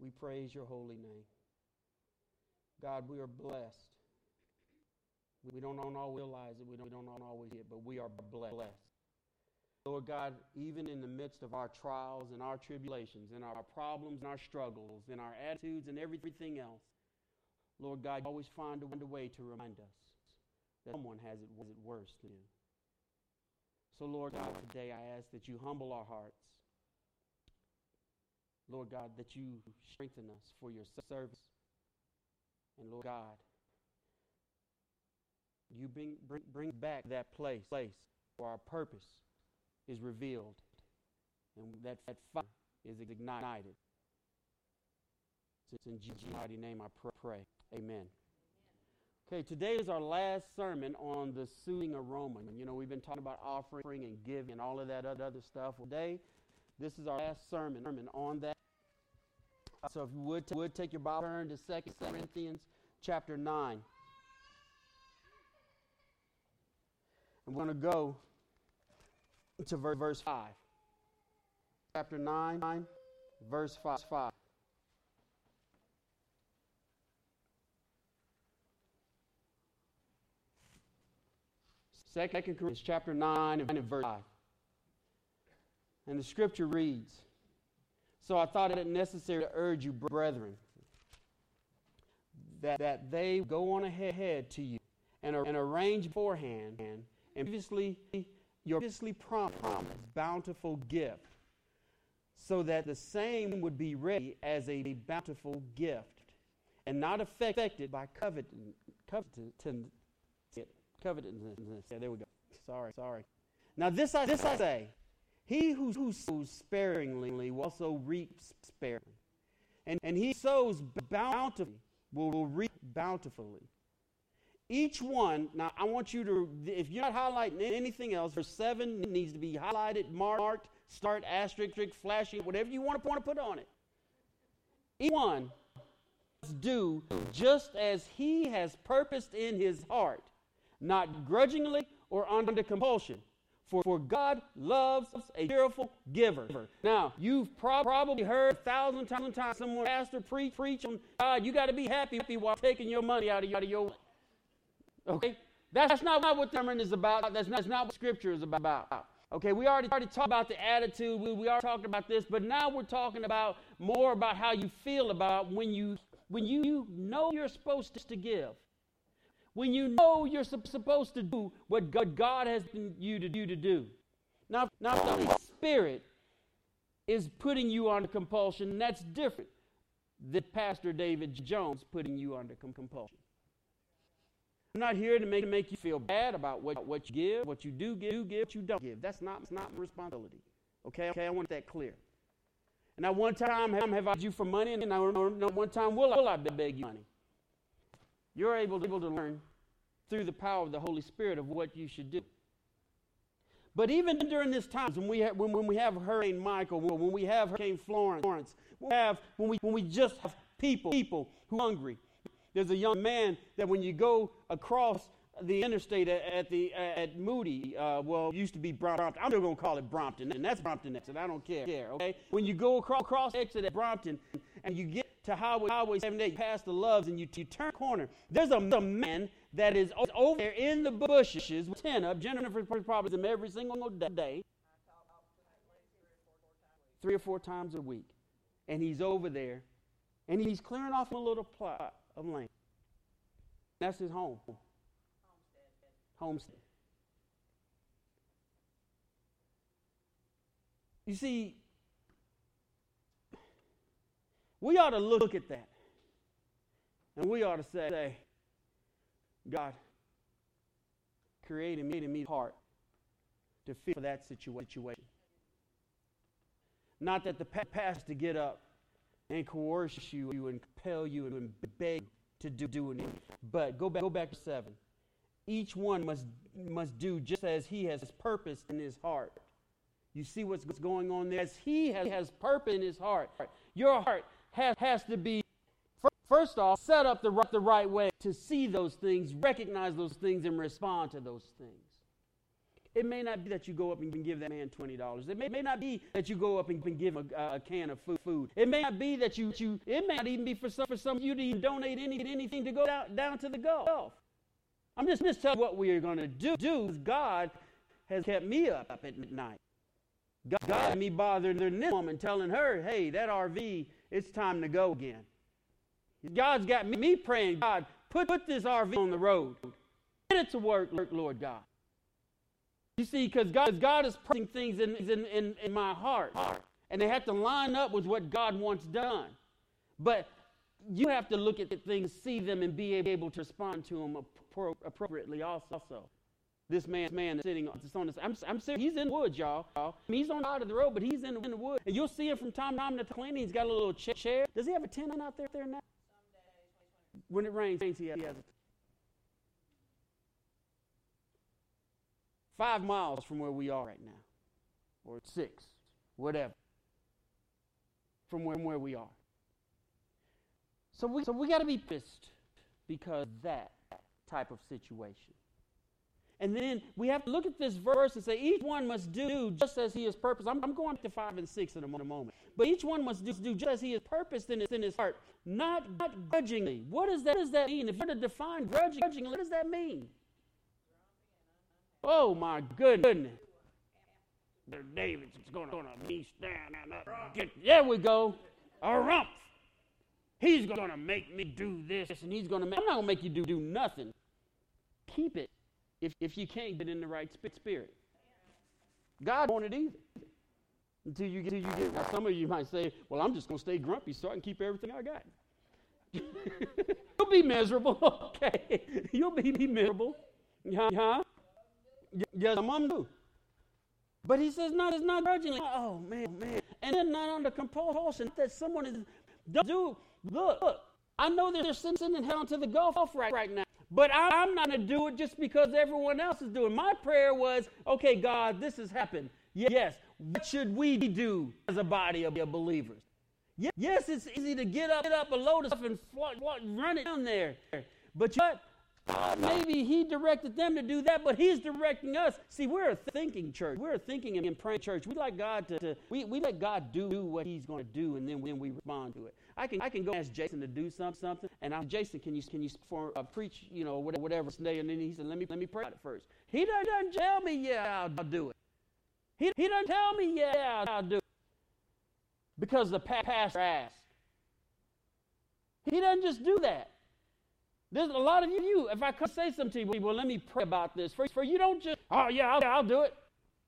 We praise your holy name. God, we are blessed. We don't always realize it, we don't, we don't always get it, but we are blessed. Lord God, even in the midst of our trials and our tribulations and our problems and our struggles and our attitudes and everything else, Lord God, you always find a way to remind us that someone has it, has it worse than you. So, Lord God, today I ask that you humble our hearts. Lord God, that you strengthen us for your service. And Lord God, you bring, bring, bring back that place, place where our purpose is revealed and that, that fire is ignited. It's in Jesus' mighty name I pray. Amen. Okay, today is our last sermon on the soothing aroma. You know, we've been talking about offering and giving and all of that other stuff. Today, this is our last sermon on that. So if you would, would take your Bible turn to 2 Corinthians chapter 9. And we're going to go to verse 5. Chapter 9, 9 verse 5. Second Corinthians chapter 9 and verse 5. And the scripture reads, So I thought it necessary to urge you, brethren, that, that they go on ahead to you and, and arrange beforehand and previously your previously promised bountiful gift, so that the same would be ready as a bountiful gift, and not affected by covetousness. Covetousness. Yeah, there we go. Sorry, sorry. Now this I this I say, he who, sows sparingly will also reap sparingly, and and he sows bountifully will, will reap bountifully. Each one, now I want you to, if you're not highlighting anything else, verse 7 needs to be highlighted, marked, start, asterisk, flashing, whatever you want to, want to put on it. Each one must do just as he has purposed in his heart, not grudgingly or under compulsion. For, for God loves a cheerful giver. Now, you've prob- probably heard a thousand times, times someone pastor preach, preach on God, you got to be happy while taking your money out of, out of your Okay? That's not what the sermon is about. That's not, that's not what Scripture is about. Okay, we already, already talked about the attitude. We, we are talking about this, but now we're talking about more about how you feel about when you when you know you're supposed to give. When you know you're supposed to do what God, has you to do to do. Now, now the Holy Spirit is putting you under compulsion, that's different than Pastor David Jones putting you under compulsion. I'm not here to make, to make you feel bad about what, what you give, what you do give, do give, what you don't give. That's not, that's not my responsibility. Okay? Okay, I want that clear. And now one time have I asked you for money, and now one time will I, will I beg you money. You're able to, able to learn through the power of the Holy Spirit of what you should do. But even during this time, when we have, when, when we have Hurricane Michael, when we have Hurricane Florence, when we have when we when we just have people people who are hungry, there's a young man that when you go across the interstate at, at the at Moody, uh, well, used to be Brompton. I'm still going to call it Brompton, and that's Brompton exit. I don't care. Okay, when you go across, across exit at Brompton, and you get to Highway Highway 78, past the Loves, and you, you turn corner, there's a, a, man that is over there in the bushes with ten up. Jennifer probably them every single day, three or four times a week, and he's over there, and he's clearing off a little plot of land. That's his home. Homestead. You see, we ought to look at that. And we ought to say, God, create in me, in me heart to feel for that situation. Not that the past to get up and coerce you you and compel you and beg to do, do anything. But go back, go back to seven. Each one must, must do just as he has purpose in his heart. You see what's going on there? As he has, has purpose in his heart, your heart has, has to be, first off, set up the, the right way to see those things, recognize those things, and respond to those things. It may not be that you go up and give that man $20. It may, may not be that you go up and give him a, a, can of food. It may not be that you, you it may not even be for some, for some you to donate any, anything to go down, down to the Gulf. I'm just, just telling you what we are going to do. Do God has kept me up, at night. God got me bothering this woman telling her, hey, that RV, it's time to go again. God's got me, praying, God, put, put this RV on the road. Get it to work, Lord God. You see, because God, God is putting things in, in, in, in my heart, and they have to line up with what God wants done. But you have to look at the things, see them, and be able to respond to them appropriately also. This man, man is sitting on this. I'm, I'm serious. He's in the woods, y'all. I mean, he's on the side of the road, but he's in the, in the woods. And you'll see him from time to time in. He's got a little chair. Does he have a tent out there, there now? When it rains, he has, he has it. Five miles from where we are right now, or six, whatever, from where, from where we are. So we, so we got to be pissed because that type of situation. And then we have to look at this verse and say each one must do just as he is purposed. I'm, I'm going to five and six in a moment. But each one must do, do just as he is purposed in his, in his heart, not, not grudgingly. What does, that, what does that mean? If you're to define grudgingly, what does that mean? Oh my goodness. David's going to be standing up. Get, there we go. A rump. He's going to make me do this, and he's going to make. I'm not going to make you do, do nothing. Keep it if, if you can't get in the right spirit. God won't it either. Until you get, until you get. Now, some of you might say, "Well, I'm just to stay grumpy so I can keep everything I got." You'll be miserable, okay? You'll be, be miserable, huh? huh? Yes, mom do. But he says, "Not, it's not grudgingly." Oh man, man, and then not under compulsion that someone is. Do look, look. I know sin sending hell into the Gulf right, right now. But I'm not going to do it just because everyone else is doing. My prayer was, okay, God, this has happened. Yes. What should we do as a body of believers? Yes, it's easy to get up, get up a load of stuff and run it down there. But you know maybe he directed them to do that, but he's directing us. See, we're a thinking church. We're a thinking and praying church. We like God to, to we, we let God do, do what he's going to do, and then, then we respond to it. I can I can go ask Jason to do some, something, and I'm Jason. Can you can you uh, preach you know whatever, whatever today? And then he said, let me let me pray about it first. He doesn't, doesn't tell me yeah I'll, I'll do it. He he doesn't tell me yeah I'll do it because the pastor asked. He doesn't just do that. There's a lot of you, if I could say something to you, well, let me pray about this. For, for you don't just, oh, yeah, I'll, I'll do it.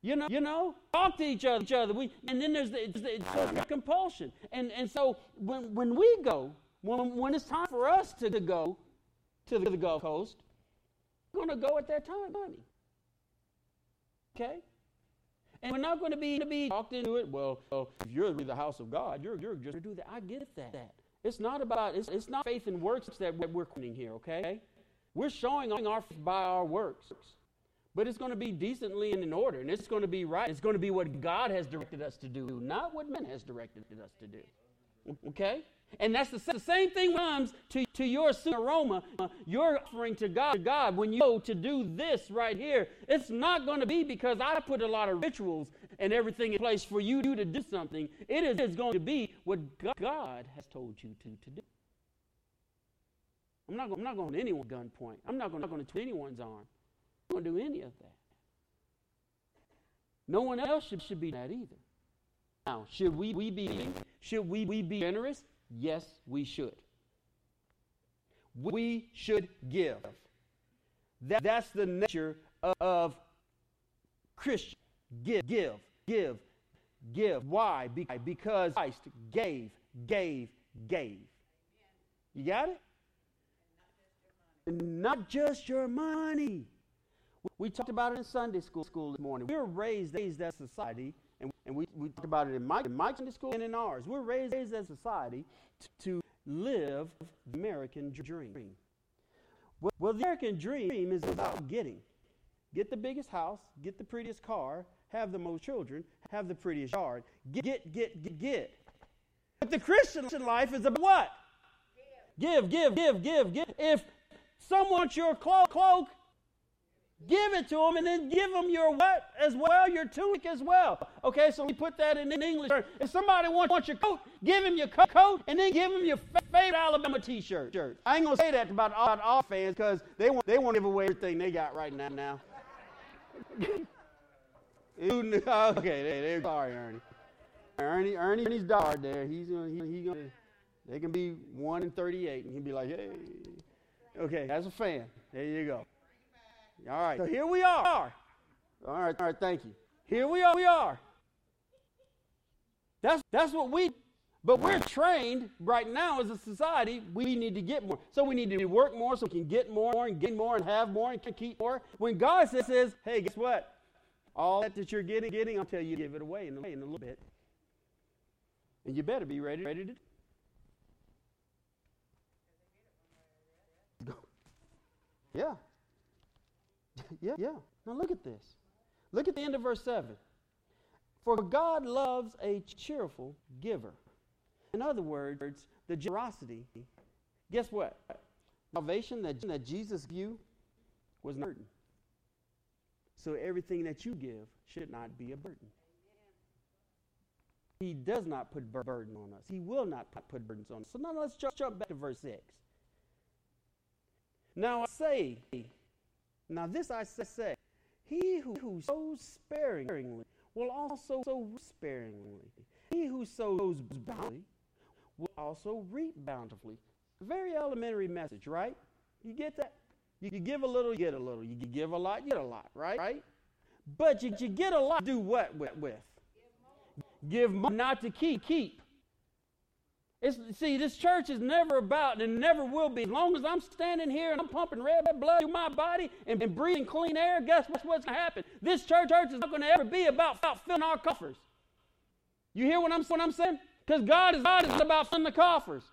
You know, you know, talk to each other, each other. We, and then there's the, it's, it's compulsion. And, and so when, when we go, when, when it's time for us to, to go to the, to the Gulf Coast, we're going to go at that time, honey. Okay? And we're not going to be, to be talked into it. Well, well, if you're the house of God, you're, you're just do that. I get that. It's not about, it's, it's not faith and works that we're quoting here, okay? We're showing our faith by our works. But it's going to be decently and in order, and it's going to be right. It's going to be what God has directed us to do, not what man has directed us to do. Okay? And that's the, the same thing comes to, to your aroma, your offering to God, to God. When you go to do this right here, it's not going to be because I put a lot of rituals and everything in place for you to do something. It is going to be what God has told you to, to do. I'm not, I'm not going to anyone gunpoint. I'm not going, to twist anyone's arm. To do any of that. No one else should, should be that either. Now, should we, we be should we, we be generous? Yes, we should. We should give. That, that's the nature of, of Christian. Give, give give, give. Why? Because Christ gave, gave, gave. You got it? Not just your money. We talked about it in Sunday school, school this morning. We were raised, raised as a society, and, and we, we talked about it in my, in my Sunday school and in ours. We're raised, raised as society to, to live the American dream. Well, well, the American dream is about getting. Get the biggest house, get the prettiest car, have the most children, have the prettiest yard. Get, get, get, get, get. But the Christian life is about what? Give, give, give, give, give. If someone wants your cloak, cloak, Give it to them and then give them your what as well, your tunic as well. Okay, so we put that in, English. If somebody wants, wants your coat, give him your coat and then give him your favorite Alabama t-shirt. I ain't gonna say that about all, about all fans because they want they want to give away everything they got right now. Now. Oh, okay, they, are sorry, Ernie. Ernie, Ernie, Ernie's dog there. He's gonna, he, he gonna. They can be one and thirty-eight, and he'll be like, hey. Okay, as a fan, there you go. All right, so here we are. All right, all right, thank you. Here we are. We are. That's that's what we. But we're trained right now as a society. We need to get more, so we need to work more, so we can get more and get more and have more and keep more. When God says, "Hey, guess what? All that that you're getting, getting, I'll tell you, give it away in a, in a little bit, and you better be ready, ready to." Yeah, yeah, yeah. Now look at this. Look at the end of verse 7. For God loves a cheerful giver. In other words, the generosity. Guess what? Salvation that, that Jesus gave was not burden. So everything that you give should not be a burden. He does not put burden on us. He will not put burdens on us. So now let's jump back to verse 6. Now I say, now this I say, he who, sows sparingly will also sow sparingly. He who sows bountifully will also reap bountifully. Very elementary message, right? You get that? You, give a little, you get a little. You give a lot, you get a lot, right? Right? But you, you get a lot, do what with? with? Give more, not to keep. Keep. It's, see, this church is never about, and never will be. As long as I'm standing here and I'm pumping red blood through my body and, and breathing clean air, guess what's, going to happen? This church, church is not going to ever be about, about filling our coffers. You hear what I'm, what I'm saying? Because God is, God is about filling the coffers.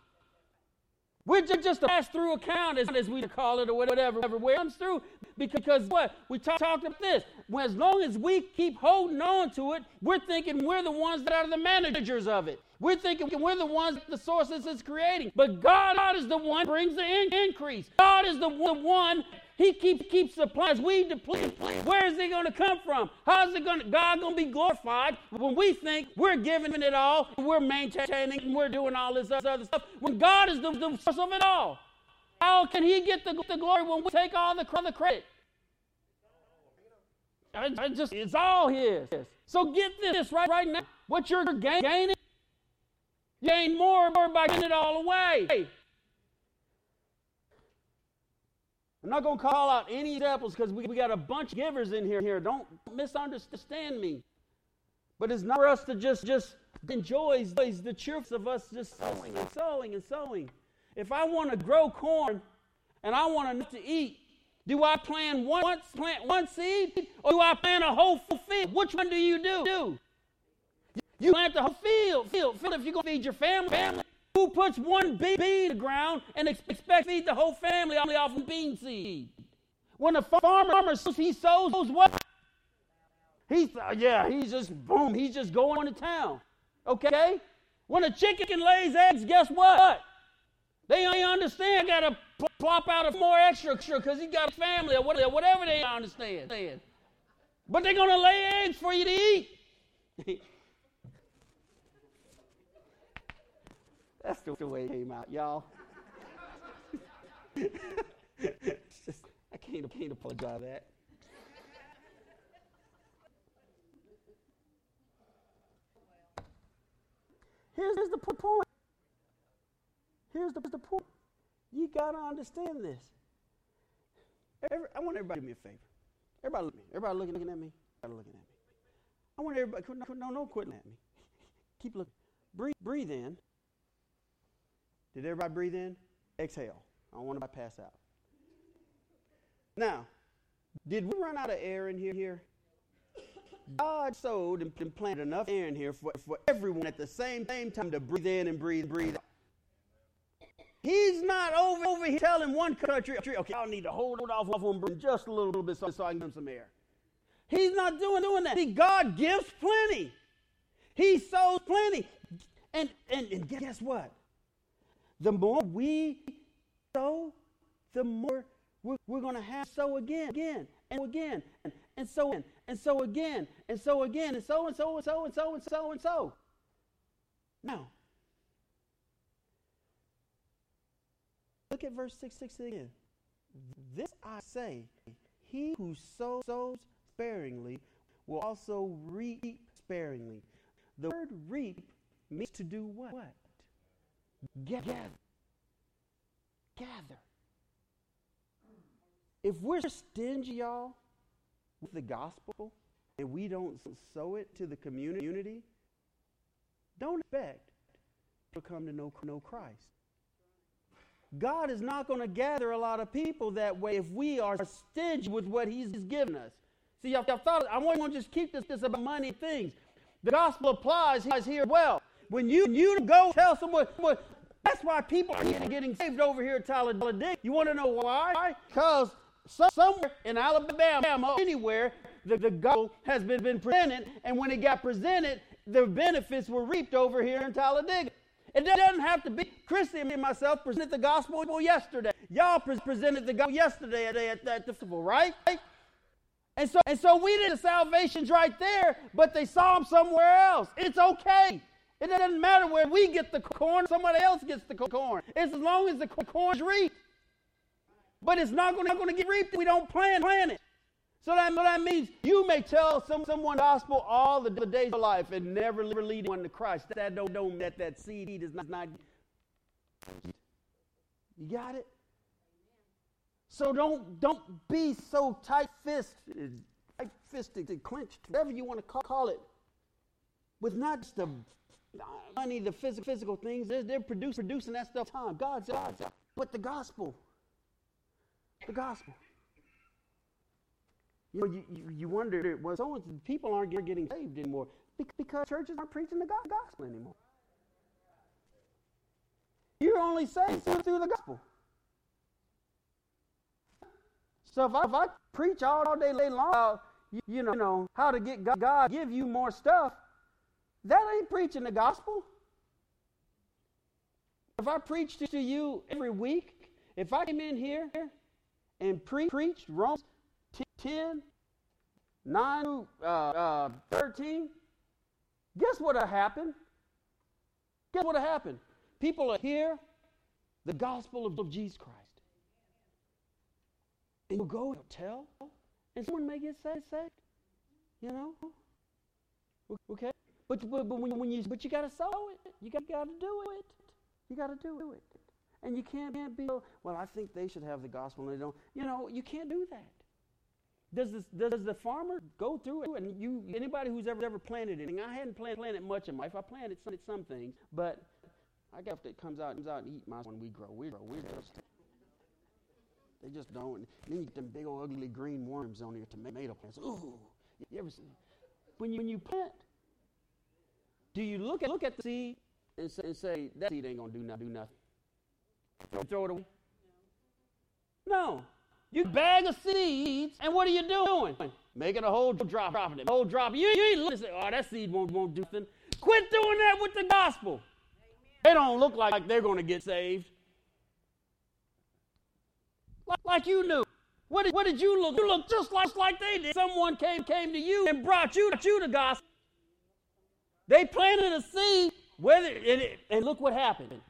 We're just a pass-through account, as, as we call it, or whatever, whatever comes through. Because what? We talk, talked about this. When, as long as we keep holding on to it, we're thinking we're the ones that are the managers of it. We're thinking we're the ones the sources is creating. But God, God is the one brings the in- increase. God is the, the one he keeps keeps supplying. We deplete. Where is it going to come from? How's it going to? God going to be glorified when we think we're giving it all, we're maintaining, we're doing all this other stuff. When God is the, the source of it all, how can He get the, the glory when we take all the, the credit? I, I just it's all His. So get this right right now. What you're gaining, gain more, more by giving it all away. I'm not going to call out any examples because we, we got a bunch of givers in here. Here, don't misunderstand me. But it's not for us to just just enjoy the cheerfulness of us just sowing and sowing and sowing. If I want to grow corn and I want enough to eat, do I plant one plant one seed or do I plant a whole field? Which one do you do? You plant the whole field. Field. Field. If you're going to feed your family, family who puts one bean in the ground and expects to feed the whole family only off of bean seed? When a farmer farmer sows he sows what? He's uh, yeah, he's just boom, he's just going to town. Okay? When a chicken lays eggs, guess what? They only understand got to plop out a more extra because he got a family or whatever they understand. But they're going to lay eggs for you to eat. That's the way it came out, y'all. just, I can't, can't apologize for that. Here's, here's the point. Here's the, the point. You got to understand this. Every, I want everybody to do me a favor. Everybody look at me. Everybody looking, looking at me. Everybody looking at me. I want everybody, no, no, no quitting at me. Keep looking. Breathe, breathe in. Did everybody breathe in? Exhale. I don't want to pass out. Now, did we run out of air in here? here? God sowed and planted enough air in here for, for everyone at the same, same time to breathe in and breathe, breathe out. He's not over, over here telling one country, okay, I'll need to hold off on just a little, little bit so, so I can get some air. He's not doing, doing that. See, God gives plenty. He sows plenty. And, and, and guess what? The more we sow, the more we're, we're going to have sow again, again, and again, and, and so and, and so again, and so again, and so and so and so and so and so and so. Now, look at verse 6, 6 again. This I say, he who sows sparingly will also reap sparingly. The word reap means to do what? Gather. Gather. If we're stingy, y'all, with the gospel, and we don't sow it to the community, don't expect to come to know, know Christ. God is not going to gather a lot of people that way if we are stingy with what He's given us. See, y'all, y'all thought I want to just keep this, this about money things. The gospel applies here well. When you, you go tell someone, that's why people are getting saved over here at Talladega. You want to know why? Because somewhere in Alabama, anywhere, the, the gospel has been, been presented, and when it got presented, the benefits were reaped over here in Talladega. It doesn't have to be. Christy and myself presented the gospel yesterday. Y'all presented the gospel yesterday at, at, at the festival, right? And so, and so we did the salvations right there, but they saw them somewhere else. It's okay. It doesn't matter where we get the corn, somebody else gets the corn. It's as long as the corn's reaped. But it's not going to get reaped if we don't plant, plant it. So that, that means you may tell some, someone gospel all the, the days of life and never lead anyone to Christ. That don't, don't that that seed is not, not. You got it? So don't don't be so tight fisted, tight fisted, clenched, whatever you want to call, call it, with not just the money, the physical, physical things. They're, they're produce, producing that stuff time. God's God's but the gospel, the gospel. You know, you, you, you wonder, well, so people aren't getting saved anymore because churches aren't preaching the gospel anymore. You're only saved through the gospel. So if I, if I preach all, day long about, you, you know, how to get God, God give you more stuff, that ain't preaching the gospel. If I preach to you every week, if I came in here and pre- preached Romans 10, 9, uh, uh, 13, guess what will happen? Guess what will happen? People will hear the gospel of, Jesus Christ. And you'll go and tell, and someone may get saved. You know? Okay? But, but, but, when, you, but you got to sow it. You got to do it. You got to do it. And you can't, can't be, well, I think they should have the gospel and they don't. You know, you can't do that. Does, this, does the farmer go through it? And you, anybody who's ever ever planted anything, I hadn't planted, planted much in my life. I planted some, some things, but I got that comes out comes out and eat my when we grow. We grow. We just they just don't. And then you get them big old ugly green worms on your tomato plants. Ooh, you ever see? When you when you plant, do you look at look at the seed and say, and say that seed ain't gonna do nothing? Do nothing. Throw it away. No. You bag of seeds, and what are you doing? Making a whole drop, dropping it, whole drop. You, you ain't looking say, oh, that seed won't, won't do nothing. Quit doing that with the gospel. They don't look like they're going to get saved. Like, like you knew. What did, what did you look? You look just like, like they did. Someone came, came to you and brought you, you the gospel. They planted a seed, whether, and, it, and look what happened.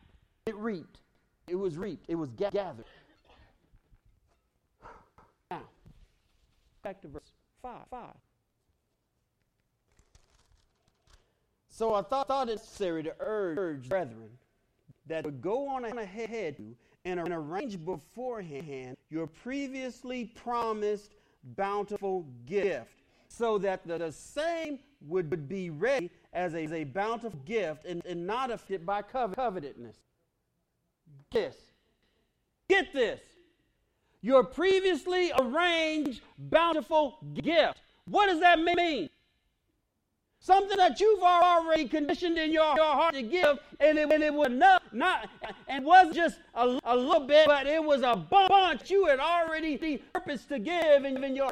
It reaped. It was reaped. It was gathered. Now, back to verse 5. 5. So I thought, thought it necessary to urge, urge brethren that would go on ahead and arrange beforehand your previously promised bountiful gift, so that the, the same would be ready as a, as a bountiful gift and, and not affected by covetousness. Get this. Get this your previously arranged bountiful gift. What does that mean? Something that you've already conditioned in your, your heart to give, and it, and it was not, not and wasn't just a, a little bit, but it was a bunch you had already the purpose to give in, in your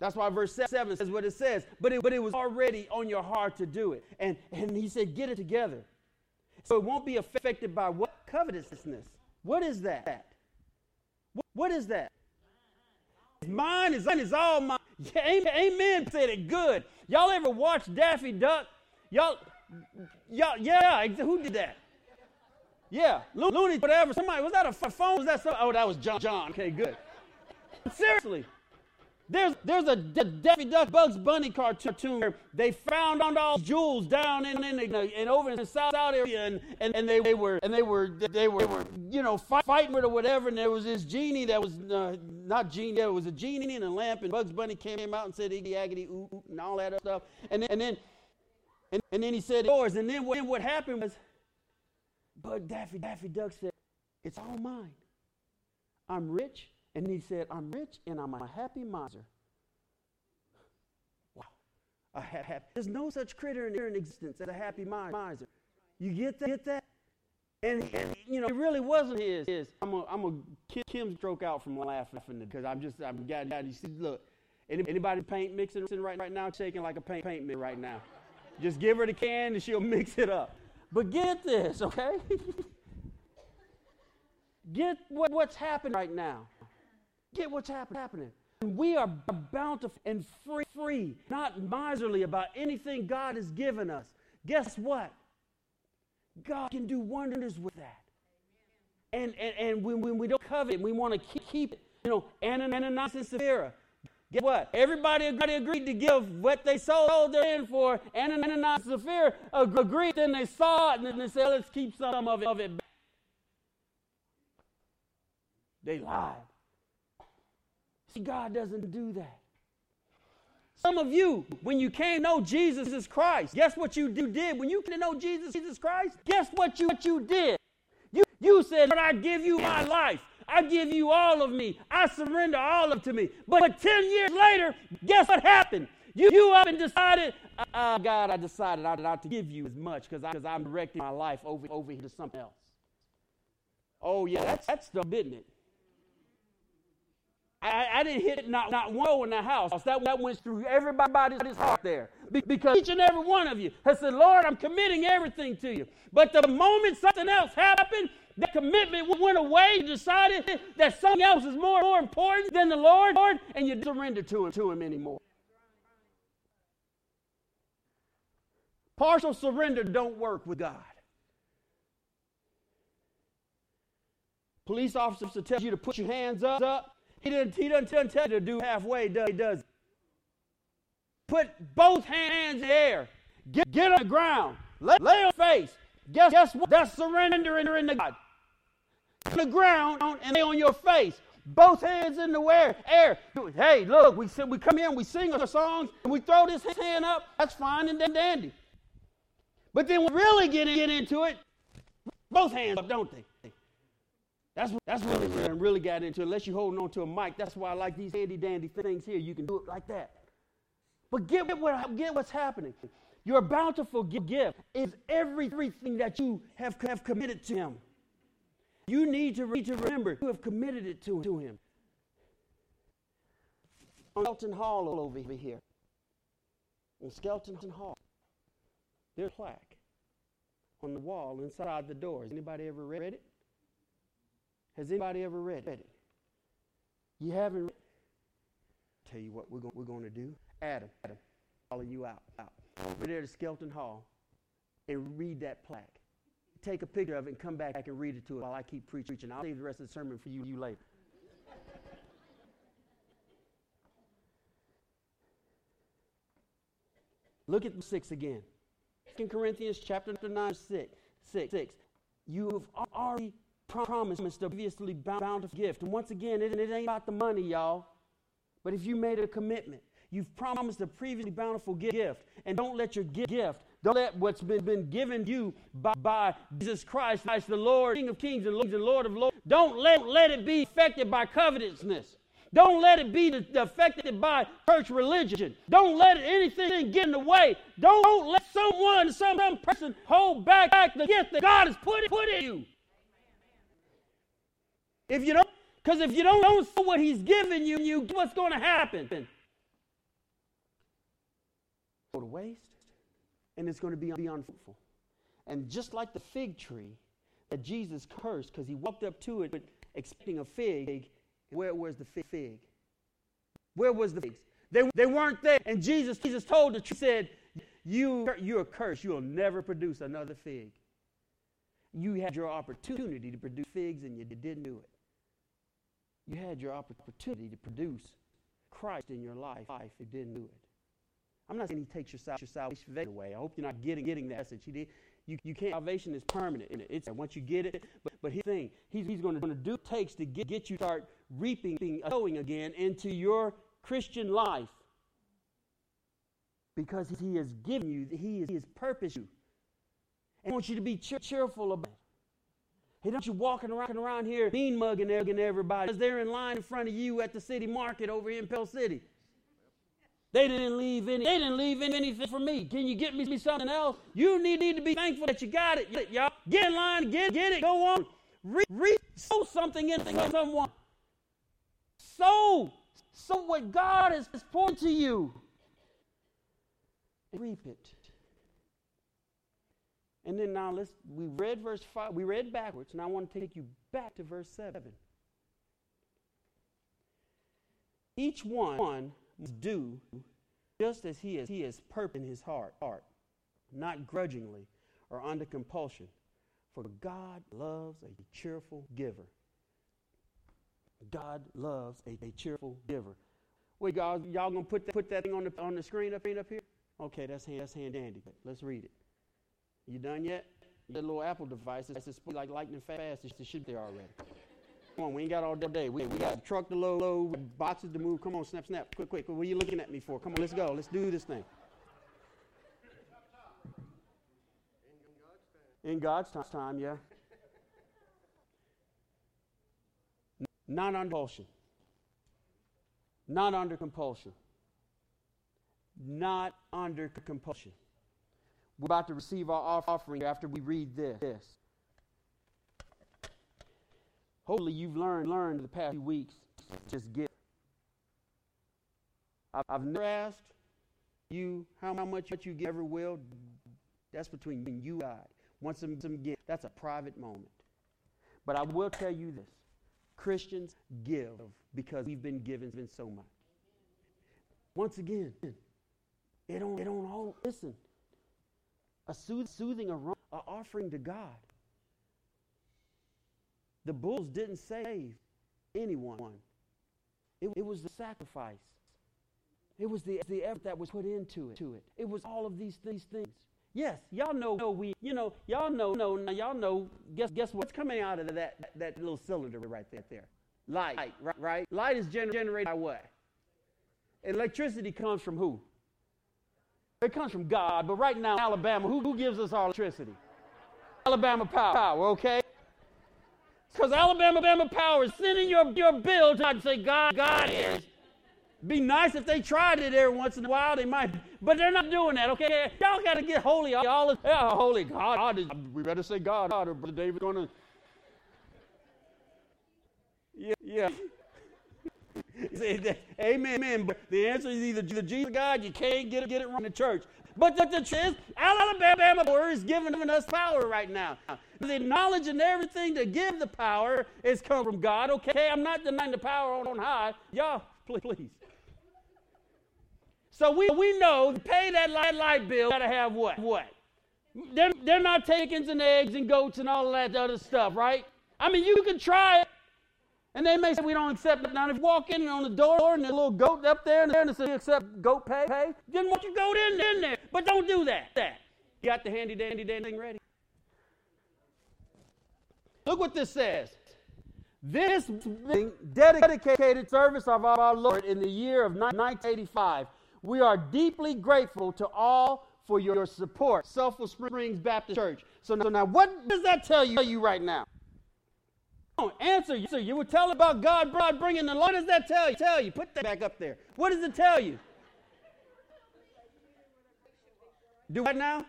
that's why verse 7 says what it says. But it, but it was already on your heart to do it. And, and he said, get it together. So it won't be affected by what? Covetousness. What is that? What is that? mine is mine is all mine. Yeah, amen. Said it good. Y'all ever watch Daffy Duck? Y'all, y'all, yeah. Who did that? Yeah, Looney, whatever. Somebody was that a phone? Was that some? Oh, that was John. John. Okay, good. Seriously, there's there's a Daffy Duck Bugs Bunny cartoon where they found all jewels down in in, the, in over in the south area and, and, and they, they were and they were they were, they were you know fight, fighting with or whatever and there was this genie that was uh, not genie it was a genie in a lamp and Bugs Bunny came out and said iggy aggy ooh and all that stuff. And then and then and, and then he said yours. And then what, what happened was but Daffy Daffy Duck said it's all mine. I'm rich and he said, I'm rich and I'm a happy miser. Wow. A ha- happy. There's no such critter in, in existence as a happy miser. You get that? Get that? And, and, you know, it really wasn't his. his. I'm gonna I'm Kim stroke out from laughing because I'm just I'm got you see look. Anybody paint mixing right right now shaking like a paint paint mix right now. Just give her the can and she'll mix it up. But get this, okay? get what, what's happening right now. Get what's happening. We are bountiful and free, free, not miserly about anything God has given us. Guess what? God can do wonders with that. And, and, and when, when we don't covet it, we want to keep, keep it. You know, Ananias and Sapphira. Guess what? Everybody agreed to give what they sold their in for. Ananias and Sapphira agreed. Then they saw it and then they said, let's keep some of it. Of it. They lied. See, God doesn't do that. Some of you, when you came to know Jesus is Christ, guess what you did? When you came to know Jesus, Jesus Christ, guess what you, what you did? You, you said, Lord, I give you my life. I give you all of me. I surrender all of to me. But, but 10 years later, guess what happened? You, you up and decided, uh, God, I decided not, not to give you as much because I'm directing my life over, over here to something else. Oh, yeah, that's, that's the, it? I, I, didn't hit not, not one in the house. That, that went through everybody's heart there. Be, because each and every one of you has said, Lord, I'm committing everything to you. But the moment something else happened, that commitment went away. You decided that something else is more, more important than the Lord, and you surrender to him, to him anymore. Partial surrender don't work with God. Police officer tells you to put your hands up, up he doesn't, he doesn't tell you to do halfway, does he? Does Put both hands in the air. Get, get on the ground. Lay, lay on face. Guess, guess what? That's surrendering to God. On the ground and lay on your face. Both hands in the air. air. Hey, look, we, we come in, we sing our songs, and we throw this hand up. That's fine and dandy. But then we really get, get into it, both hands up, don't they? That's, that's really where I really got into. Unless you're holding on to a mic, that's why I like these handy dandy things here. You can do it like that. But get, what, get what's happening. Your bountiful gift is everything that you have, have committed to Him. You need to, need to remember you have committed it to, to Him. On Skelton Hall all over here, on Skelton Hall, there's a plaque on the wall inside the door. Has anybody ever read it? Has anybody ever read it? You haven't read Tell you what we're, go- we're going to do. Adam, Adam, follow you out. out. Over there to Skelton Hall and read that plaque. Take a picture of it and come back and read it to us while I keep preaching. I'll save the rest of the sermon for you, you later. Look at 6 again. 2 Corinthians chapter 9, 6. 6. 6. You have already promised the previously bountiful gift. And once again, it, it ain't about the money, y'all. But if you made a commitment, you've promised a previously bountiful gift. And don't let your gift, don't let what's been, been given you by, by Jesus Christ, Christ, the Lord, King of kings and Lord, of lords, don't let, let it be affected by covetousness. Don't let it be affected by church religion. Don't let anything get in the way. Don't, don't let someone, some, some person hold back, back the gift that God has put, put in you. If you don't, because if you don't know what he's given you, you what's going to happen? Go to waste, and it's going to be, be unfruitful. And just like the fig tree that Jesus cursed because he walked up to it expecting a fig, where was the fig? Where was the figs? They, they weren't there. And Jesus, Jesus told the tree, said, you, you're cursed. You'll never produce another fig. You had your opportunity to produce figs and you didn't do it. You had your opportunity to produce Christ in your life. You didn't do it. I'm not saying he takes your, your salvation away. I hope you're not getting, getting that message. He did. You, you can't. Salvation is permanent. in it. It's once you get it. But but his thing, he's, he's going to do takes to get, get you start reaping, sowing again into your Christian life because he has given you, he has, he has purposed you. And he wants you to be cheer, cheerful about it. He don't you walking around, around here mean mugging everybody because they're in line in front of you at the city market over in Pell City. They didn't leave any. They didn't leave anything for me. Can you get me something else? You need, need to be thankful that you got it, y'all. Get in line, get get it. Go on. Re, re, sow something into someone. Sow, sow what God has poured to you and reap it. And then now let's we read verse 5, we read backwards, and I want to take you back to verse 7. Each one must do just as he has he has purpose in his heart, heart, not grudgingly or under compulsion. For God loves a cheerful giver. God loves a, a cheerful giver. Wait, y'all, y'all gonna put that, put that thing on the on the screen up, up here? Okay, that's hand, that's hand dandy. Let's read it. You done yet? That little Apple device is like lightning fast. It should be there already. Come on, we ain't got all day. We, we got a truck to load, load, boxes to move. Come on, snap, snap. Quick, quick. What are you looking at me for? Come on, let's go. Let's do this thing. In God's time, time yeah. Not under compulsion. Not under compulsion not under compulsion. We're about to receive our offering after we read this. Hopefully, you've learned learned the past few weeks. Just give. I've never asked you how, much you give ever will. That's between you and God. Once some give, that's a private moment. But I will tell you this Christians give because we've been given so much. Once again, it don't, it don't all, listen. A sooth, soothing aroma, an offering to God. The bulls didn't save anyone. It, it was the sacrifice. It was the, the effort that was put into it. To it. It was all of these, these things. Yes, y'all know we, you know, y'all know, know, y'all know, guess, guess what's coming out of that, that, that little cylinder right there, there? Light, right? right? Light is gener- generated by what? Electricity comes from who? It comes from God, but right now, Alabama, who, who gives us our electricity? Alabama Power, okay? Because Alabama, Alabama Power is sending your, your bill to say, God, God is. Be nice if they tried it every once in a while. They might, but they're not doing that. Okay, y'all got to get holy. Y'all, yeah, holy God. God is, we better say God, or Brother David's going to. Yeah, yeah. Amen. amen. But the answer is either the Jesus God, you can't get it, get it wrong in the church. But the, the truth, Alabama is giving us power right now. The knowledge and everything to give the power is come from God. Okay, I'm not denying the power on, on high. Y'all, please, please. So we, we know to pay that light, light bill, got to have what? What? They're, they're not taking and eggs and goats and all that other stuff, right? I mean, you can try it. And they may say we don't accept it. Now, if you walk in on the door and there's a little goat up there and they say accept goat pay, pay, then want your goat in, in there. But don't do that. that. You got the handy dandy dandy thing ready. Look what this says. This dedicated service of our Lord in the year of 1985, we are deeply grateful to all for your support. Sulphur Springs Baptist Church. So now, so now what does that tell you right now? Answer you. Sir. You would tell about God, bringing the Lord. What does that tell you? Tell you. Put that back up there. What does it tell you? Do what now?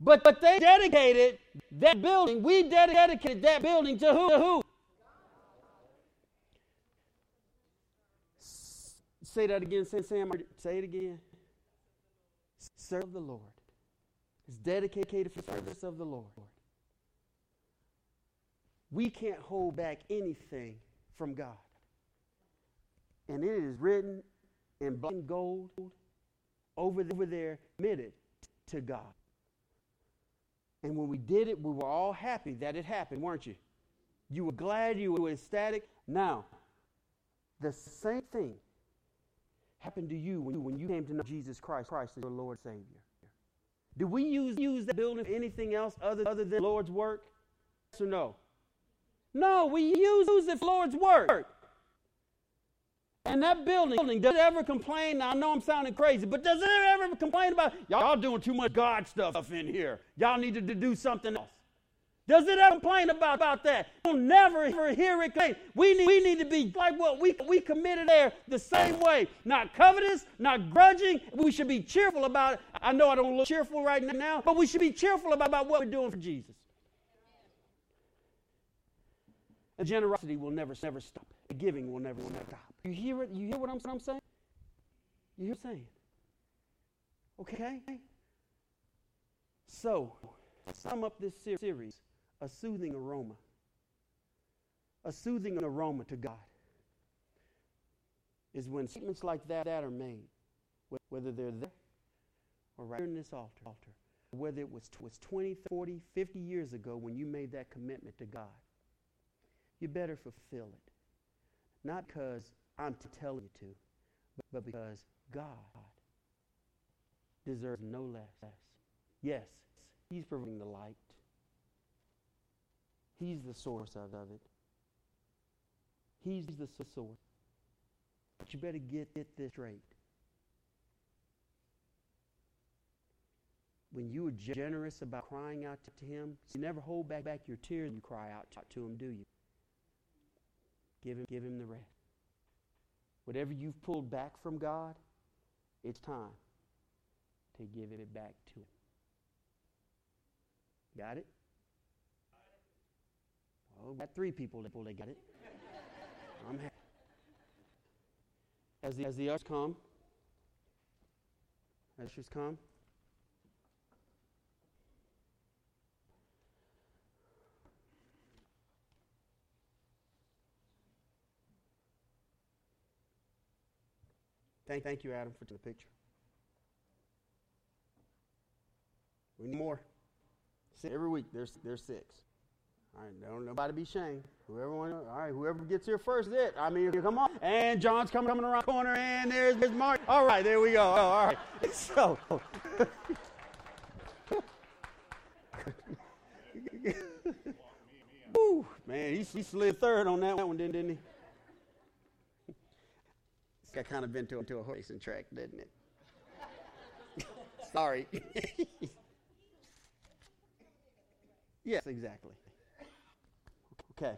But, but they dedicated that building. We dedicated that building to who? To who? Say that again, Sam. Say it again. Serve the Lord. It's dedicated for service of the Lord. We can't hold back anything from God. And it is written in black and gold over, there, committed to God. And when we did it, we were all happy that it happened, weren't you? You were glad, you were ecstatic. Now, the same thing happened to you when you, when you came to know Jesus Christ, Christ as your Lord Savior. Do we use, use that building for anything else other, other than Lord's work? Yes or no? No, we use, for Lord's work. And that building, does it ever complain? Now, I know I'm sounding crazy, but does it ever complain about, y'all doing too much God stuff in here? Y'all needed to do something else. Does it ever complain about, about that? You'll never ever hear it complain. We need, we need to be like what we, we committed there the same way. Not covetous, not grudging. We should be cheerful about it. I know I don't look cheerful right now, but we should be cheerful about, about what we're doing for Jesus. And generosity will never, never stop. The giving will never, never stop. You hear it? You hear what I'm, what I'm saying? You hear what I'm saying? Okay? So, sum up this series a soothing aroma. A soothing aroma to God is when statements like that, that are made, whether they're there or right here in this altar, altar, whether it was, was 20, 40, 50 years ago when you made that commitment to God, you better fulfill it. Not because I'm telling you to, but, because God deserves no less. Yes, He's providing the light. He's the source of it. He's the source. But you better get, it this straight. When you are generous about crying out to Him, you never hold back, back your tears and you cry out to Him, do you? Give Him, give him the rest. Whatever you've pulled back from God, it's time to give it back to Him. Got it? Oh, got three people that got it. I'm happy. As the, as the ushers come, ushers come. Thank, thank you, Adam, for the picture. We need more. Every week, there's, there's six. All right, don't nobody be shamed. Whoever want, all right, whoever gets here first, it. I mean, come on. And John's coming, coming around the corner, and there's, there's Mark. All right, there we go. Oh, all right. So. Woo, man, he, he slid third on that one, didn't, didn't he? Got kind of been to, a racing track, didn't it? Sorry. yes, exactly. Okay.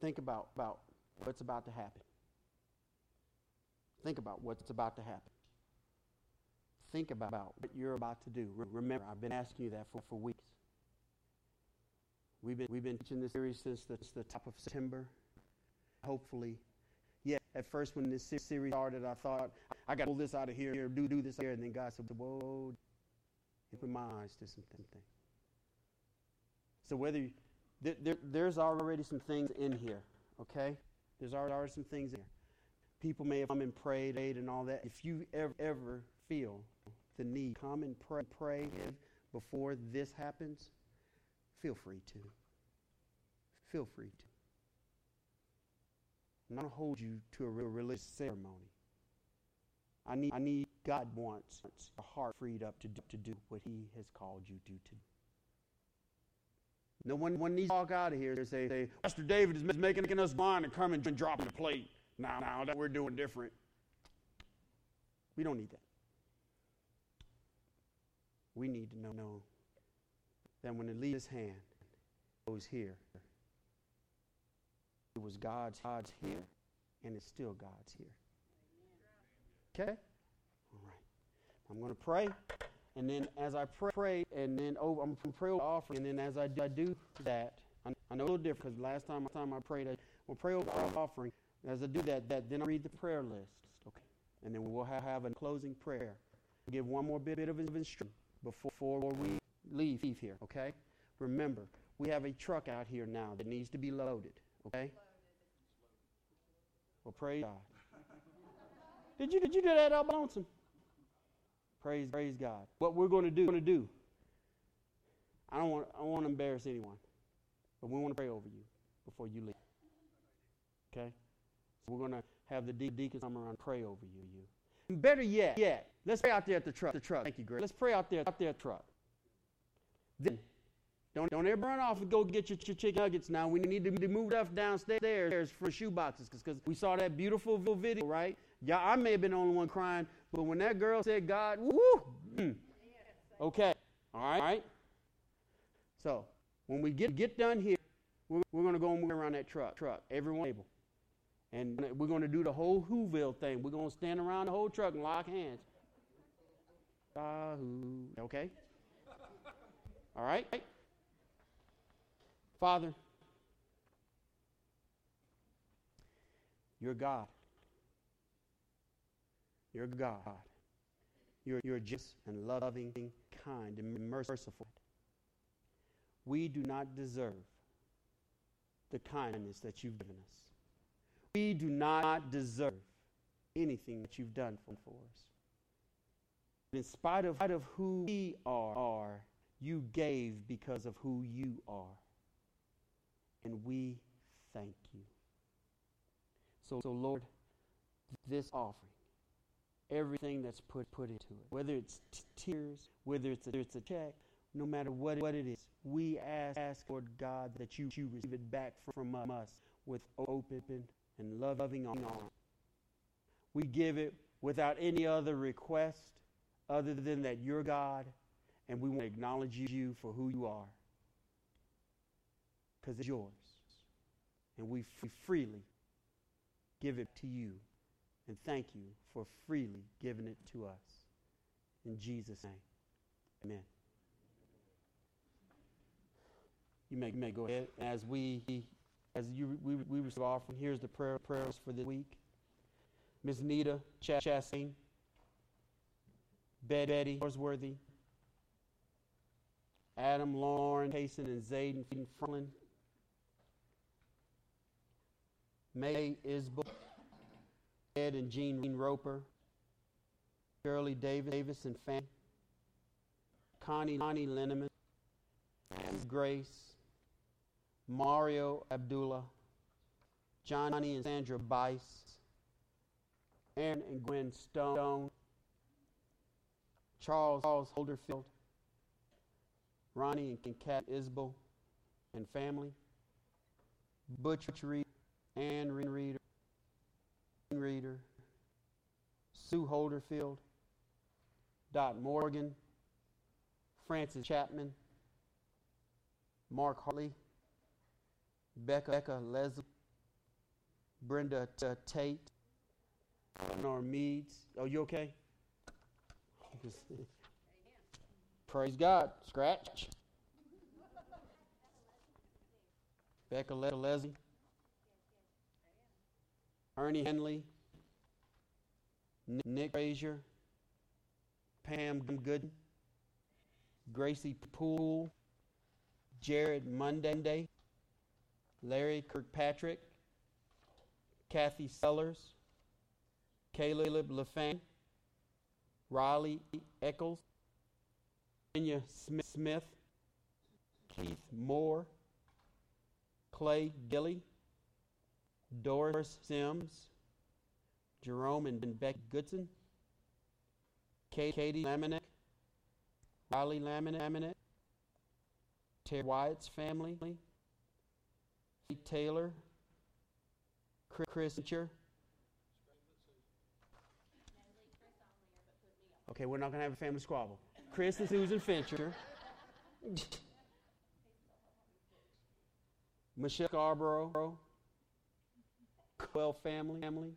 Think about, about what's about to happen. Think about what's about to happen. Think about what you're about to do. Remember, I've been asking you that for, for weeks. We've been, we've been teaching this series since the, the top of September. Hopefully, yeah, at first when this series started, I thought, I got to pull this out of here, do, do this here. And then God said, whoa, open my eyes to something. So whether you, there, there, there's already some things in here, okay? There's already some things in here. People may have come and prayed and all that. If you ever, ever feel the need, come and pray, pray before this happens, feel free to. Feel free to. I'm not going to hold you to a real religious ceremony. I need, I need God wants a heart freed up to do, to do what He has called you to do. No one, one needs to walk out of here and say, say Pastor David is making us blind and come and drop the plate. Now, now that we're doing different. We don't need that. We need to know, know that when it leaves his hand, it goes here. It was God's, God's here, and it's still God's here. Okay? All right. I'm going to pray. And then as I pray, pray and then over, I'm going to pray over offering. And then as I do, I do that, I, I know a little different because last time, time I prayed, I will pray over offering. As I do that, that, then I read the prayer list. Okay. And then we'll have, have a closing prayer. Give one more bit, bit of instruction before, before we leave, leave here. Okay? Remember, we have a truck out here now that needs to be loaded. Okay? Well, praise God. Did you did you do that up lonesome? Praise praise God. What we're going to do, going to do. I don't want I don't want to embarrass anyone, but we want to pray over you before you leave. Okay? So we're going to have the de- deacons come around and pray over you. You. And better yet, yet, let's pray out there at the truck. The truck. Thank you, Greg. Let's pray out there out there at the truck. Then don't, don't ever run off and go get your, your chicken nuggets now. We need to move stuff downstairs for shoe boxes because we saw that beautiful video, right? Yeah, I may have been the only one crying, but when that girl said, God, woo, mm, okay, all right, all right. So when we get, get done here, we're, we're going to go and move around that truck, truck, everyone able. And we're going to do the whole Whoville thing. We're going to stand around the whole truck and lock hands. Uh, okay? All right? Father, you're God. You're God. You're, you're just and loving, kind, and merciful. We do not deserve the kindness that you've given us. We do not deserve anything that you've done for, us. In spite of, in spite of who we are, are, you gave because of who you are. And we thank you. So, so Lord, this offering, everything that's put, put into it, whether it's t- tears, whether it's a, it's a check, no matter what, what it is, we ask, ask, Lord God, that you, you receive it back from, from us with open and loving arms. We give it without any other request other than that you're God and we want to acknowledge you for who you are because it's yours. And we freely give it to you and thank you for freely giving it to us. In Jesus' name, amen. You may, you may go ahead as we as you we, we receive offering. Here's the prayer prayers for this week. Miss Nita Ch- Chastain, Betty Horsworthy, Adam Lauren Payson and Zayden Franklin, May Isbell, Ed and Jean Roper, Shirley Davis, Davis and Fan, Connie Connie Linneman, Grace, Mario Abdullah, Johnny and Sandra Bice, Aaron and Gwen Stone, Charles Holderfield, Ronnie and Kat Isbell and family, Butch Reed, Ann Reeder, Reeder, Sue Holderfield, Dot Morgan, Francis Chapman, Mark Hartley, Becca, Becca Leslie, Brenda Tate, Nor Meads. Oh, you okay? Praise God. Scratch. Becca Le- Leslie. Ernie Henley. Nick Frazier. Pam Gooden. Gracie Poole. Jared Monday. Larry Kirkpatrick. Kathy Sellers. Caleb LaFane. Riley Eccles. Virginia Smith, Keith Moore, Clay Gilly, Doris Sims, Jerome and Beck Goodson, Katie Laminek, Riley Laminek, Terry Wyatt's family, Taylor, Chris Fincher. Okay, we're not going to have a family squabble. Chris and Susan Fincher. Michelle Scarborough. Quell family. family.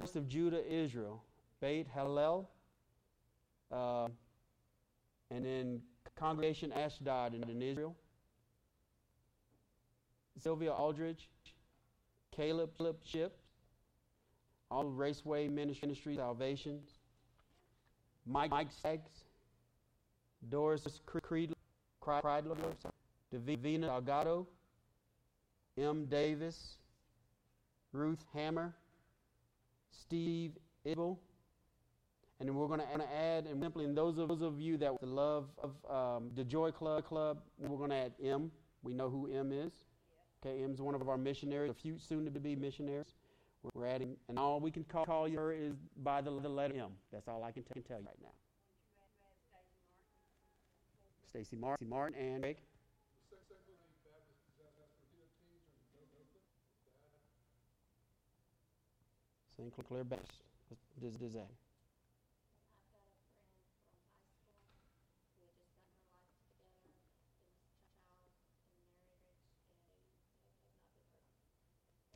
Rest of Judah, Israel. Beit Hallel. Uh, and then Congregation Ashdod in, in Israel. Sylvia Aldridge. Caleb Ship. All Raceway Ministry Salvations. Mike, Saggs, Doris Creedler, Davina Delgado, M. Davis, Ruth Hammer, Steve Ibel. And then we're going to add, and simply, in those of, those of you that love of um, the Joy Club, Club, we're going to add M. We know who M is. Okay, M is one of our missionaries, a few soon to be missionaries. We're adding, and all we can call, call her is by the, the letter M. That's all I can, t- can tell you right now. Stacy Martin, Martin, and Greg. St. Clair Baptist. Does, does that?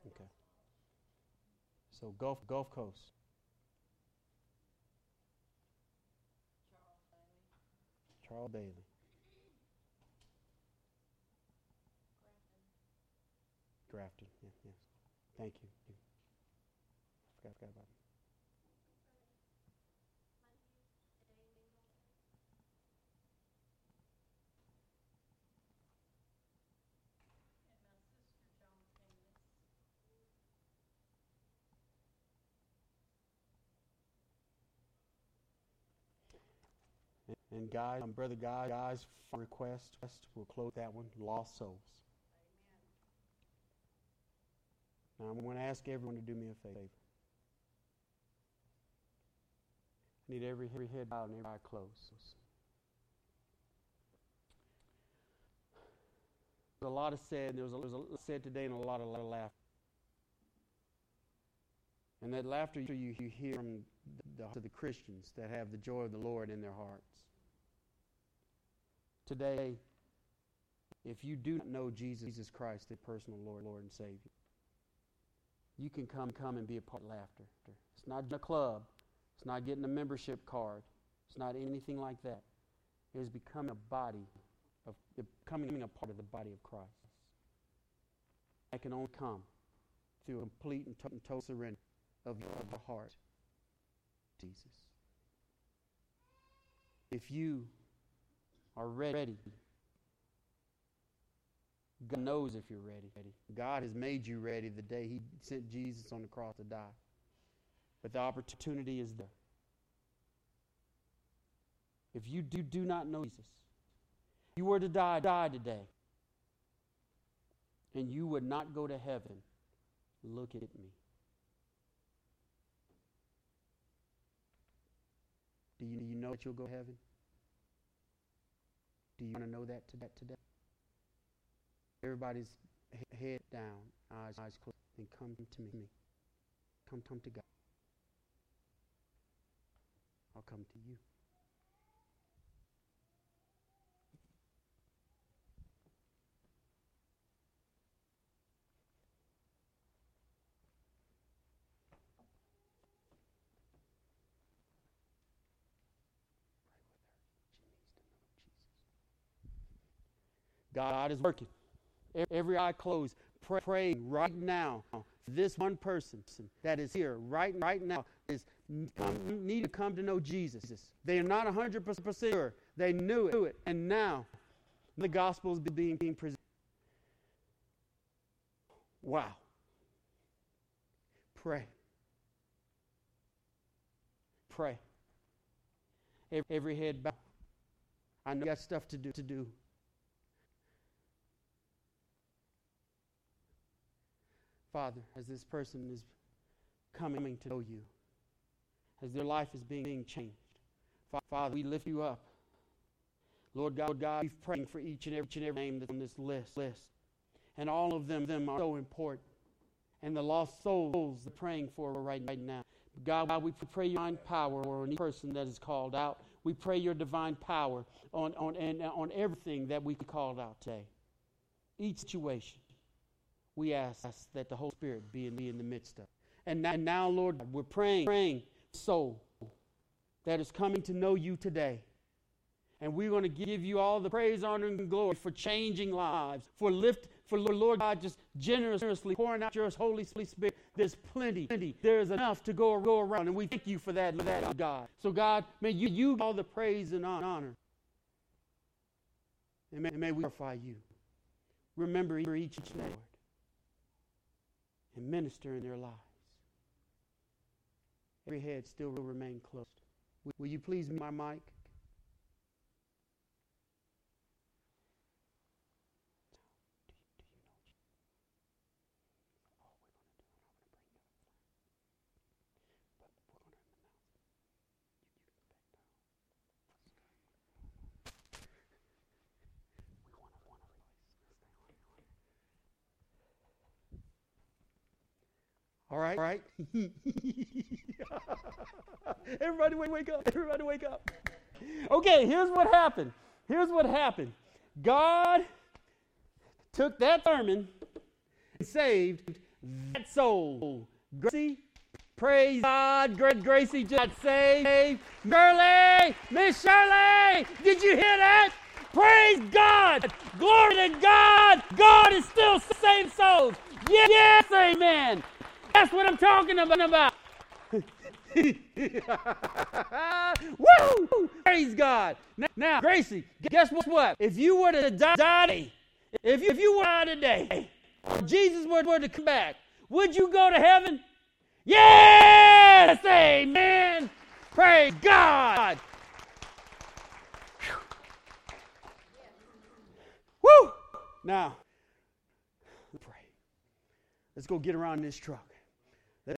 Okay. So Gulf Gulf Coast. Charles Bailey. Grafton. Grafton. Yeah, yes. Thank you. I forgot, forgot about it. And guys, um, brother guys, guys, request, we'll close that one. Lost souls. Amen. Now I'm going to ask everyone to do me a favor. I need every, every head bowed and every eye closed. There's a lot of said. There was a, there was a said today and a lot of, lot of laughter. And that laughter you, you hear from the, the, the Christians that have the joy of the Lord in their hearts. Today, if you do not know Jesus, Christ, the personal Lord, Lord and Savior, you can come, come and be a part of laughter. It's not a club. It's not getting a membership card. It's not anything like that. It is becoming a body of becoming a part of the body of Christ. I can only come through a complete and total surrender of your heart, Jesus. If you are ready. God knows if you're ready. God has made you ready the day He sent Jesus on the cross to die. But the opportunity is there. If you do, do not know Jesus, you were to die, die today, and you would not go to heaven, look at me. Do you, do you know that you'll go to heaven? Do you want to know that today? Everybody's head down, eyes, eyes closed, and come to me. Come, come to God. I'll come to you. God is working. Every eye closed, pray, praying right now. This one person that is here right, right now is come, need to come to know Jesus. They are not 100% sure. They knew it, and now the gospel is being, being presented. Wow. Pray. Pray. Every head bow. I know you got stuff to do to do. Father, as this person is coming to know you, as their life is being changed, Father, we lift you up. Lord God, God, we're praying for each and every, each and every name that's on this list, list. And all of them, them are so important. And the lost souls are praying for right, right now. God, God, we pray your divine power on each person that is called out. We pray your divine power on, on, and, on everything that we called out today. Each situation we ask that the Holy Spirit be in, be in the midst of. And now, and now, Lord, we're praying, praying soul that is coming to know you today. And we're going to give you all the praise, honor, and glory for changing lives, for lift, for Lord God, just generously pouring out your Holy Spirit. There's plenty, plenty. There's enough to go, go around, and we thank you for that, that, oh God. So, God, may you, you all the praise and honor. And may, may we glorify you. Remember each, each. And minister in their lives. Every head still will remain closed. Will you please my mic? All right, all right. Everybody wake up. Everybody wake up. Okay, here's what happened. Here's what happened. God took that sermon and saved that soul. Gracie, praise God. Gracie just saved. Shirley, Miss Shirley, did you hear that? Praise God. Glory to God. God is still saving souls. Yes, amen. That's what I'm talking about. Woo! Praise God. Now, Gracie, guess what? If you were to die, if you, if you were to today, Jesus were, were to come back, would you go to heaven? Yes! Amen! Praise God! Woo! Now, pray. Let's go get around this truck.